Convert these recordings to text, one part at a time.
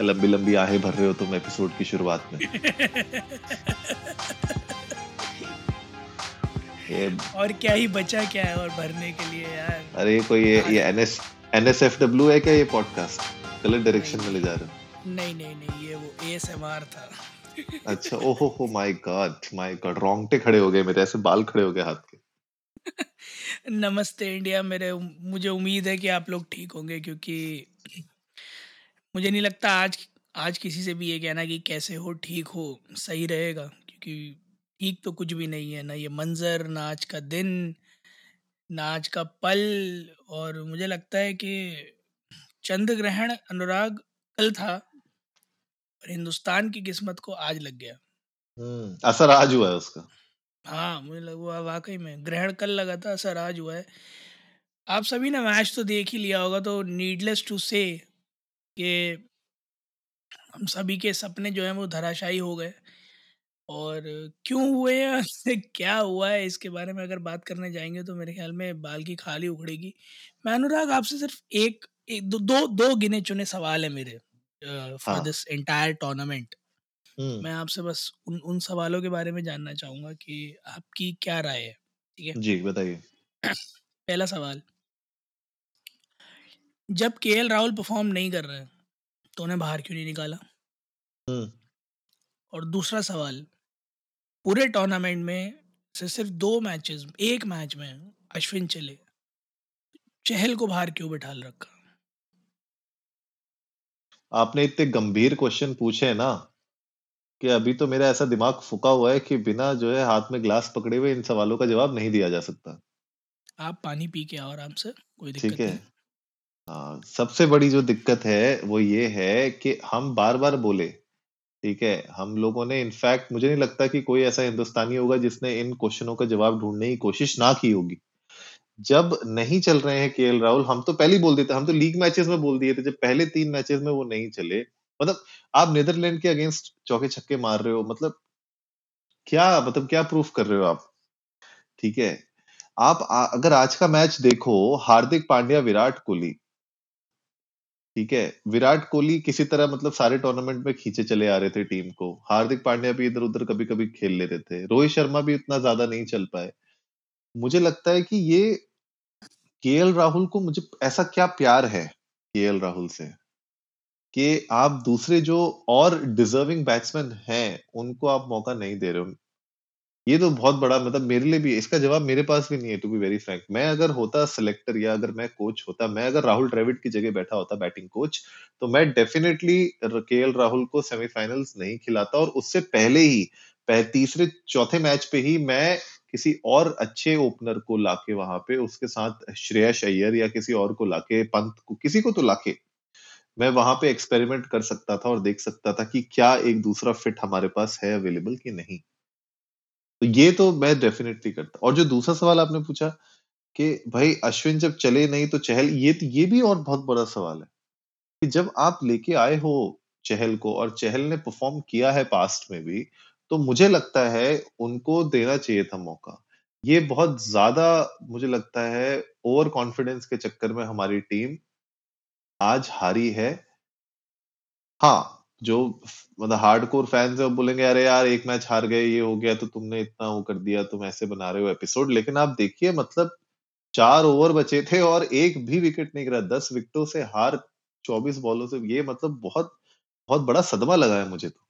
लंबी लंबी आहें भर रहे हो तुम एपिसोड की शुरुआत में। ये और क्या ही बचा क्या है और भरने के लिए यार। अरे कोई ये ये एनएस एनएसएफडब्ल्यू है क्या ये पॉडकास्ट गलत डायरेक्शन में ले जा रहे हो। नहीं नहीं नहीं ये वो एएसएमआर था। अच्छा ओहो हो माय गॉड माय गॉड रोंगटे खड़े हो गए मेरे ऐसे बाल खड़े हो गए हाथ के। नमस्ते इंडिया मेरे मुझे उम्मीद है कि आप लोग ठीक होंगे क्योंकि मुझे नहीं लगता आज आज किसी से भी ये कहना कि कैसे हो ठीक हो सही रहेगा क्योंकि ठीक तो कुछ भी नहीं है ना ये मंज़र ना आज का दिन ना आज का पल और मुझे लगता है कि चंद्र ग्रहण अनुराग कल था और हिंदुस्तान की किस्मत को आज लग गया। हम्म, असर आज हुआ है उसका। हाँ मुझे लगा वाकई में ग्रहण कल लगा था असर आज हुआ है। आप सभी ने मैच तो देख ही लिया होगा तो नीडलेस टू से कि हम सभी के सपने जो हैं वो धराशायी हो गए। और क्यों हुए या क्या हुआ है? इसके बारे में अगर बात करने जाएँगे तो मेरे ख्याल में बाल की खाली उखड़ेगी। मैं अनुराग आपसे सिर्फ़ एक, एक दो दो दो गिने चुने सवाल है मेरे फॉर दिस एंटायर टूर्नामेंट मैं आपसे बस उन उन सवालों के बारे में जानना चाहूँगा कि आपकी क्या राय है ठीक है? जी बताइए। पहला सवाल। जब के राहुल परफॉर्म नहीं कर रहे तो उन्हें बाहर क्यों नहीं निकाला? और दूसरा सवाल पूरे टूर्नामेंट में से सिर्फ़ दो मैचेस एक मैच में अश्विन चले चहल को बाहर क्यों बिठा रखा? आपने इतने गंभीर क्वेश्चन पूछे ना कि अभी तो मेरा ऐसा दिमाग फुका हुआ है कि बिना जो है हाथ में ग्लास पकड़े हुए इन सवालों का जवाब नहीं दिया जा सकता। आप पानी पी के आओ आराम से कोई दिक्कत ठीक है सबसे बड़ी जो दिक्कत है, वो ये है कि हम बार बार बोले, ठीक है? हम लोगों ने इनफैक्ट मुझे नहीं लगता कि कोई ऐसा हिंदुस्तानी होगा जिसने इन क्वेश्चनों का जवाब ढूँढने की कोशिश ना की होगी। जब नहीं चल रहे हैं के राहुल, हम तो पहले ही बोल देते, हम तो लीग मैचेस में बोल दिए थे, जब पहले तीन मैचेस में वो नहीं चले। मतलब आप नीदरलैंड के अगेंस्ट चौके छक्के मार रहे हो मतलब क्या मतलब क्या प्रूफ कर रहे हो आप? ठीक है? आप अगर आज का मैच देखो, हार्दिक पांड्या, विराट कोहली ठीक है? विराट कोहली किसी तरह मतलब सारे टूर्नामेंट में खींचे चले आ रहे थे टीम को। हार्दिक पांड्या भी इधर उधर कभी कभी खेल ले रहे थे। रोहित शर्मा भी उतना ज़्यादा नहीं चल पाए। मुझे लगता है कि ये के राहुल को मुझे, ऐसा क्या प्यार है के राहुल से? कि आप दूसरे जो और डिजर्विंग बैट्समैन हैं, उनको आप मौका नहीं दे रहे हो। ये तो बहुत बड़ा मतलब मेरे लिए भी, इसका जवाब मेरे पास भी नहीं है टू बी वेरी फ्रैंक मैं अगर होता सिलेक्टर या अगर मैं कोच होता, मैं अगर राहुल ड्रेविड की जगह बैठा होता बैटिंग कोच तो मैं डेफिनेटली के राहुल को सेमीफाइनल्स नहीं खिलाता और उससे पहले ही तीसरे, चौथे मैच पे ही मैं किसी और अच्छे ओपनर को लाके वहाँ पे, उसके साथ श्रेयस अय्यर या किसी और को लाके, पंत को, किसी को तो लाके, मैं वहाँ पे एक्सपेरिमेंट कर सकता था और देख सकता था कि क्या एक दूसरा फिट हमारे पास है अवेलेबल कि नहीं। तो ये तो मैं डेफिनेटली करता और जो दूसरा सवाल आपने पूछा कि भाई अश्विन जब चले नहीं तो चहल, ये तो ये भी और बहुत बड़ा सवाल है कि जब आप लेके आए हो चहल को और चहल ने परफॉर्म किया है पास्ट में भी तो मुझे लगता है उनको देना चाहिए था मौका। ये बहुत ज़्यादा मुझे लगता है ओवर कॉन्फिडेंस के चक्कर में हमारी टीम आज हारी है। हाँ जो मतलब हार्ड कोर फैंस है, वो बोलेंगे, अरे यार, एक मैच हार गए, ये हो गया तो तुमने इतना वो कर दिया, तुम ऐसे बना रहे हो एपिसोड लेकिन आप देखिए मतलब चार ओवर बचे थे और एक भी विकेट नहीं गिरा। दस विकेटों से हार, चौबीस बॉलों से, ये मतलब बहुत बहुत बड़ा सदमा लगा है मुझे तो।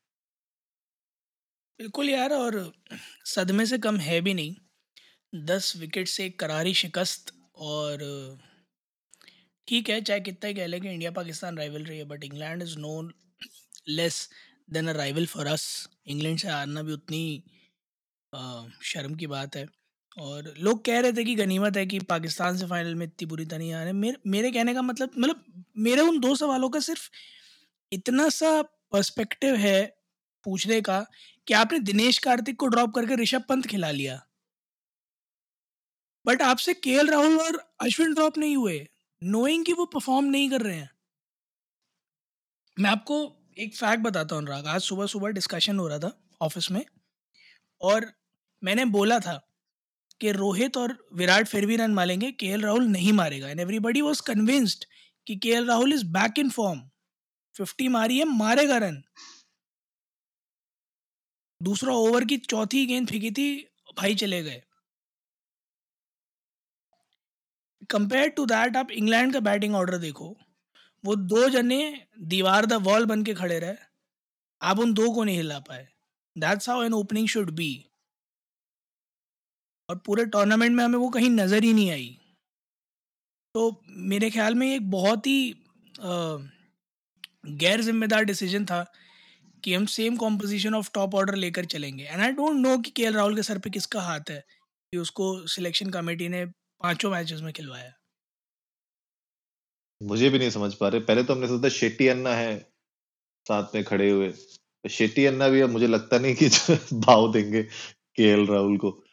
बिल्कुल यार, और सदमे से कम है भी नहीं। दस विकेट से करारी शिकस्त और ठीक है, चाहे कितना ही कह लें कि इंडिया पाकिस्तान राइवल रही है but England is none less than a rival for us England से हारना भी उतनी शर्म की बात है। और लोग कह रहे थे कि गनीमत है कि पाकिस्तान से फाइनल में इतनी बुरी तरह नहीं आ रहे मेरे मेरे कहने का मतलब मतलब मेरे उन दो सवालों का सिर्फ़ इतना सा पर्सपेक्टिव है पूछने का कि आपने दिनेश कार्तिक को ड्रॉप करके ऋषभ पंत खिला लिया। बट आपसे के राहुल और अश्विन ड्रॉप नहीं हुए। नोइंग कि वो परफॉर्म नहीं कर रहे हैं। मैं आपको एक फैक्ट बताता हूँ अनुराग, आज सुबह सुबह डिस्कशन हो रहा था ऑफ़िस में और मैंने बोला था कि रोहित और विराट फिर भी रन मारेंगे के राहुल नहीं मारेगा। एंड एवरीबडी वॉज़ कन्विंस्ड कि के Rahul is back in form fifty मारी है, मारेगा रन। दूसरा ओवर की चौथी गेंद फेंकी थी, भाई चले गए। कंपेयर टू दैट आप इंग्लैंड का बैटिंग ऑर्डर देखो। वो दो जने दीवार द वॉल बन के खड़े रहे। आप उन दो को नहीं हिला पाए। That's how an opening should be और पूरे टूर्नामेंट में हमें वो कहीं नज़र ही नहीं आई। तो मेरे ख्याल में एक बहुत ही गैर जिम्मेदार डिसीज़न था कि हम same composition of top order लेकर चलेंगे। एंड आई डोंट नो कि के राहुल के सर पे किसका हाथ है कि उसको सिलेक्शन कमेटी ने पाँचों मैचेस में खिलवाया। मुझे भी नहीं समझ पा रहे। पहले तो हमने सोचा शेट्टी अन्ना है साथ में खड़े हुए। शेट्टी अन्ना भी अब मुझे लगता नहीं कि भाव देंगे के राहुल को।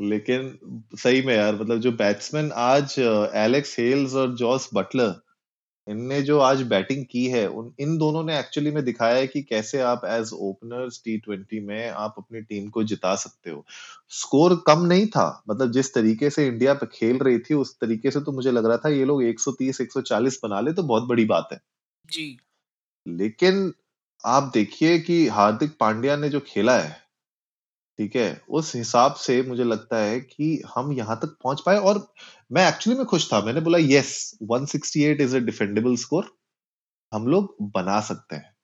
लेकिन सही में यार मतलब जो बैट्समैन आज एलेक्स हेल्स और जॉस बटलर इनने जो आज बैटिंग की है उन इन दोनों ने एक्चुअली में दिखाया है कि कैसे आप एज ओपनर्स टी ट्वेंटी में आप अपनी टीम को जिता सकते हो। स्कोर कम नहीं था मतलब जिस तरीके से इंडिया पे खेल रही थी उस तरीके से तो मुझे लग रहा था ये लोग 130 140 बना ले तो बहुत बड़ी बात है। जी। लेकिन आप देखिए कि हार्दिक पांड्या ने जो खेला है ठीक है? उस हिसाब से मुझे लगता है कि हम यहाँ तक पहुँच पाए और मैं एक्चुअली में खुश था। मैंने बोला yes 168 is a defendable score हम लोग बना सकते हैं।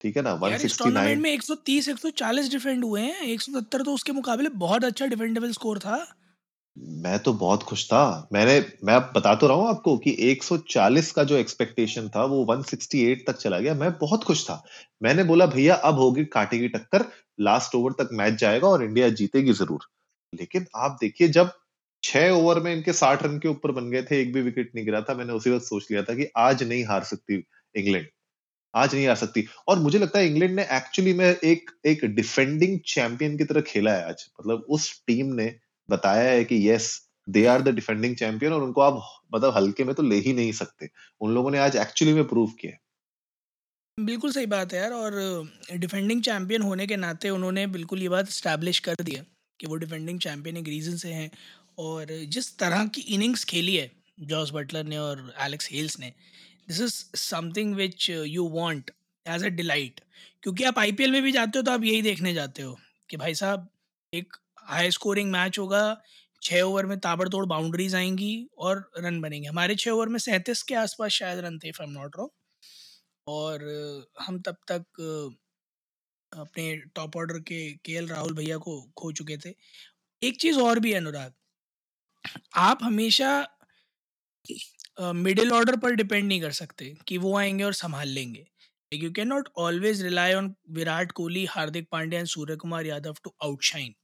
ठीक है ना? 169 में 130 140 डिफेंड हुए हैं। 170 तो उसके मुकाबले बहुत अच्छा डिफेंडेबल स्कोर था। मैं तो बहुत खुश था। मैंने, मैं बता तो रहा हूँ आपको कि 140 का जो एक्सपेक्टेशन था, वो 168 तक चला गया। मैं बहुत खुश था। मैंने बोला, भैया, अब होगी कांटे की टक्कर। लास्ट ओवर तक मैच जाएगा और इंडिया जीतेगी ज़रूर। लेकिन आप देखिए, जब छह ओवर में इनके साठ रन के ऊपर बन गए थे, एक भी विकेट नहीं गिरा था, मैंने उसी वक्त सोच लिया था कि आज नहीं हार सकती इंग्लैंड आज नहीं आ सकती। और मुझे लगता है इंग्लैंड ने एक्चुअली में एक एक डिफेंडिंग चैंपियन की तरह खेला है आज। मतलब उस टीम ने बताया है कि yes they are the defending champion और उनको आप मतलब हल्के में तो ले ही नहीं सकते। उन लोगों ने आज एक्चुअली में प्रूव किया बिल्कुल सही बात है यार और डिफेंडिंग चैंपियन होने के नाते उन्होंने बिल्कुल ये बात इस्टेब्लिश कर दिया कि वो डिफेंडिंग चैंपियन एक रीज़न से हैं और जिस तरह की इनिंग्स खेली है जॉस बटलर ने और एलेक्स हेल्स ने this is something which you want as a delight क्योंकि आप आईपीएल में भी जाते हो तो आप यही देखने जाते हो कि भाई साहब एक हाई स्कोरिंग मैच होगा छः ओवर में ताबड़तोड़ बाउंड्रीज आएँगी और रन बनेंगे। हमारे छः ओवर में सैंतीस के आसपास शायद रन थे फम नॉट रॉन्ग और हम तब तक अपने टॉप ऑर्डर के के राहुल भैया को खो चुके थे। एक चीज़ और भी है, अनुराग। आप हमेशा मिडिल ऑर्डर पर डिपेंड नहीं कर सकते कि वो आएँगे और संभाल लेंगे। You can not always rely on Virat Kohli, Hardik Pandya and Surya Kumar Yadav to outshine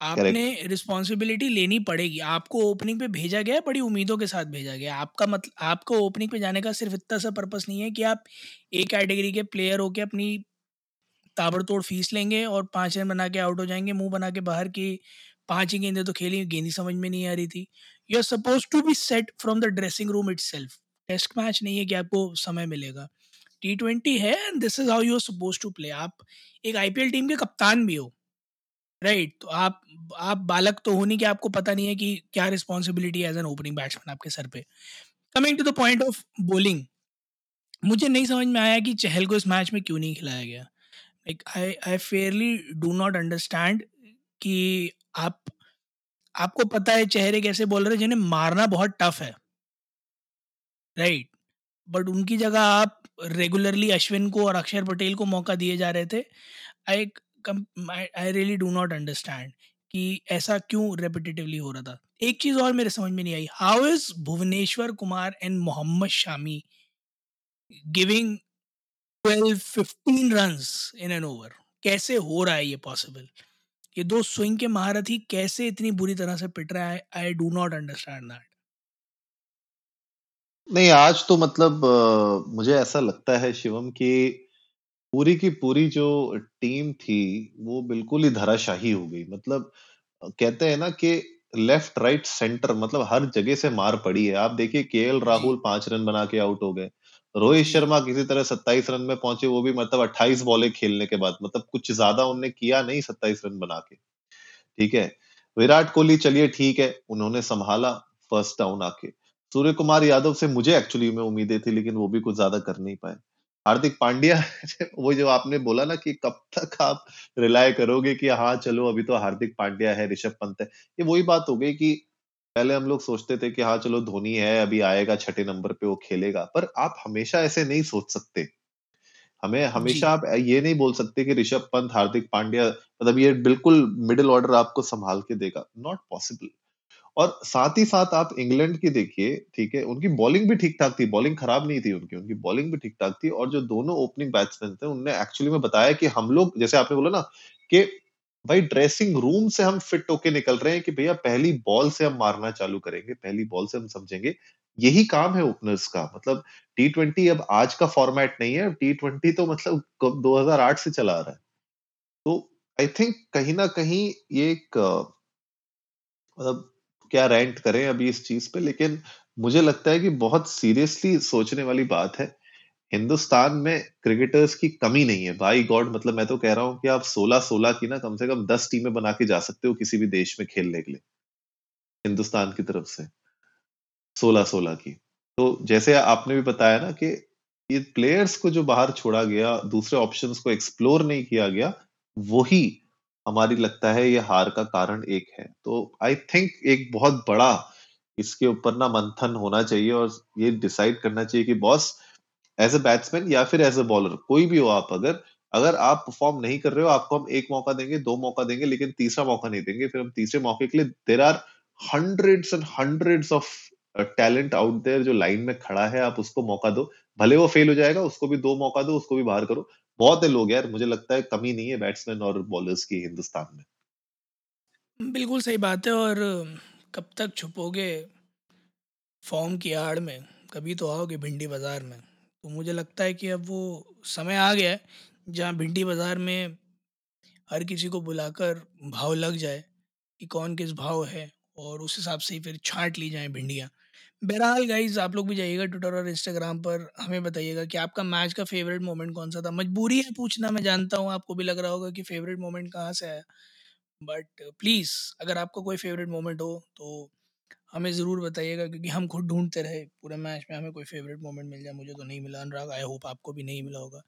आपने रिस्पॉन्सिबिलिटी लेनी पड़ेगी। आपको ओपनिंग पे भेजा गया बड़ी उम्मीदों के साथ भेजा गया आपका मतलब आपको ओपनिंग पे जाने का सिर्फ़ इतना सा पर्पस नहीं है कि आप एक कैटेगरी के प्लेयर होके अपनी ताबड़तोड़ फ़ीस लेंगे और पाँच रन बना के आउट हो जाएँगे, मुँह बना के बाहर की पाँच ही गेंदे तो खेली, गेंदी समझ में नहीं आ रही थी। You are suppose to be set from the dressing room it test match नहीं है कि आपको समय मिलेगा। टी ट्वेंटी है and this is how you are suppose to play आप एक आईपीएल टीम के कप्तान भी हो। राइट तो आप आप बालक तो हो नहीं कि आपको पता नहीं है कि क्या responsibility as an opening batsman आपके सर पे। Coming to the point of bowling मुझे नहीं समझ में आया कि चहल को इस मैच में क्यों नहीं खिलाया गया। Like I I fairly do not understand कि आप, आपको पता है चेहरे कैसे बोल रहे जिन्हें मारना बहुत टफ है। राइट बट उनकी जगह आप रेगुलरली अश्विन को और अक्षर पटेल को मौका दिए जा रहे थे। I I really do not understand कि ऐसा क्यों रेपिटेटिवली हो रहा था। एक चीज़ और मेरे समझ में नहीं आई। How is Bhuvneshwar Kumar and Mohammed Shami giving twelve fifteen run in an over कैसे हो रहा है ये पॉसिबल ये दो स्विंग के महारथी कैसे इतनी बुरी तरह से पिट रहा है? I do not understand that नहीं, आज तो मतलब मुझे ऐसा लगता है शिवम कि पूरी की पूरी जो टीम थी वो बिल्कुल ही धराशाही हो गई। मतलब कहते हैं ना कि लेफ़्ट राइट सेंटर मतलब हर जगह से मार पड़ी है। आप देखिए के राहुल पाँच रन बना के आउट हो गए। रोहित शर्मा किसी तरह सत्ताईस रन में पहुँचे वो भी मतलब अट्ठाईस बॉले खेलने के बाद। मतलब कुछ ज़्यादा उनने किया नहीं सत्ताईस रन बना के। ठीक है? विराट कोहली चलिए ठीक है उन्होंने संभाला फ़र्स्ट डाउन आके। सूर्य कुमार यादव से मुझे एक्चुअली में उम्मीदें थी लेकिन वो भी कुछ ज़्यादा कर नहीं पाए। हार्दिक पांड्या वो जो आपने बोला ना कि कब तक आप रिलाय करोगे कि हाँ चलो अभी तो हार्दिक पांड्या है ऋषभ पंत है ये वही बात हो गई कि पहले हम लोग सोचते थे कि हाँ चलो धोनी है अभी आएगा छठे नंबर पे वो खेलेगा पर आप हमेशा ऐसे नहीं सोच सकते। हमें हमेशा आप ये नहीं बोल सकते कि ऋषभ पंत हार्दिक पांड्या मतलब ये बिल्कुल मिडिल ऑर्डर आपको संभाल के देगा नॉट पॉसिबल। और साथ ही साथ आप इंग्लैंड की देखिए, ठीक है, उनकी बॉलिंग भी ठीक ठाक थी, बॉलिंग खराब नहीं थी उनकी उनकी बॉलिंग भी ठीक ठाक थी और जो दोनों ओपनिंग बैट्समैन थे, उनने एक्चुअली में बताया कि हम लोग, जैसे आपने बोला ना कि भाई ड्रेसिंग रूम से हम फिट होके निकल रहे हैं कि भैया पहली बॉल से हम मारना चालू करेंगे, पहली बॉल से हम समझेंगे। यही काम है ओपनर्स का मतलब टी ट्वेंटी अब आज का फॉर्मेट नहीं है टी ट्वेंटी तो मतलब 2008 से चला आ रहा है। तो आई थिंक कहीं ना कहीं ये एक मतलब क्या रेंट करें अभी इस चीज़ पे, लेकिन मुझे लगता है कि बहुत सीरियसली सोचने वाली बात है। हिंदुस्तान में क्रिकेटर्स की कमी नहीं है। बाई गॉड मतलब मैं तो कह रहा हूँ कि आप 16 16 की ना कम से कम 10 टीमें बना के जा सकते हो किसी भी देश में खेलने के लिए, हिंदुस्तान की तरफ़ से। 16 16 की। तो जैसे आपने भी बताया ना कि ये प्लेयर्स को जो बाहर छोड़ा गया, दूसरे ऑप्शंस को एक्सप्लोर नहीं किया गया, वही हमारी लगता है ये हार का कारण एक है। तो आई थिंक एक बहुत बड़ा इसके ऊपर ना मंथन होना चाहिए और ये डिसाइड करना चाहिए कि बॉस एज ए बैट्समैन या फिर एज ए बॉलर कोई भी हो आप अगर अगर आप परफॉर्म नहीं कर रहे हो, आपको हम एक मौका देंगे, दो मौका देंगे, लेकिन तीसरा मौका नहीं देंगे, फिर हम तीसरे मौके के लिए there are hundreds and hundreds of talent out there जो लाइन में खड़ा है, आप उसको मौका दो। भले वो फेल हो जाएगा, उसको भी दो मौका दो, उसको भी बाहर करो। बहुत है लोग यार मुझे लगता है कमी नहीं है बैट्समैन और बॉलर्स की हिंदुस्तान में। बिल्कुल सही बात है और, कब तक छुपोगे फॉर्म की आड़ में? कभी तो आओगे भिंडी बाज़ार में। तो मुझे लगता है कि अब वो समय आ गया है, जहाँ भिंडी बाज़ार में हर किसी को बुलाकर भाव लग जाए कि कौन किस भाव है और उस हिसाब से ही फिर छाँट ली जाए भिंडियाँ। बहरहाल गाइज़ आप लोग भी जाइएगा ट्विटर और इंस्टाग्राम पर, हमें बताइएगा कि आपका मैच का फेवरेट मोमेंट कौन सा था। मजबूरी है पूछना, मैं जानता हूँ, आपको भी लग रहा होगा कि फेवरेट मोमेंट कहाँ से आया। बट प्लीज़ अगर आपका कोई फेवरेट मोमेंट हो तो हमें ज़रूर बताइएगा क्योंकि हम खुद ढूंढते रहे पूरे मैच में, हमें कोई फेवरेट मोमेंट मिल जाए, मुझे तो नहीं मिला अनुराग आई होप आपको भी नहीं मिला होगा।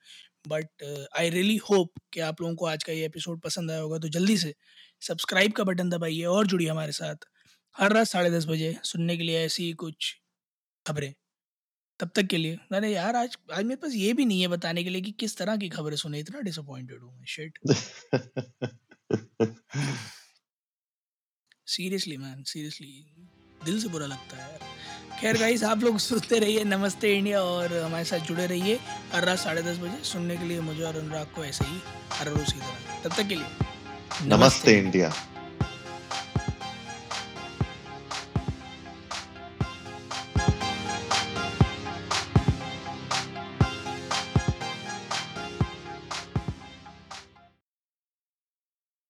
बट आई रियली होप कि आप लोगों को आज का ये एपिसोड पसंद आया होगा तो जल्दी से सब्सक्राइब का बटन दबाइए और जुड़िए हमारे साथ। हर रात साढ़े दस बजे सुनने के लिए ऐसी कुछ खबरें। तब तक के लिए। अरे यार आज आज मेरे पास ये भी नहीं है बताने के लिए कि किस तरह की खबरें सुने इतना डिसअपॉइंटेड हूँ मैं शिट सीरियसली मैन सीरियसली दिल से बुरा लगता है खैर गाइस आप लोग सुनते रहिए नमस्ते इंडिया और हमारे साथ जुड़े रहिए। हर रात साढ़े दस बजे सुनने के लिए मुझे और अनुराग को ऐसे ही हर रोज की तरह। तब तक के लिए। नमस्ते, नमस्ते इंडिया।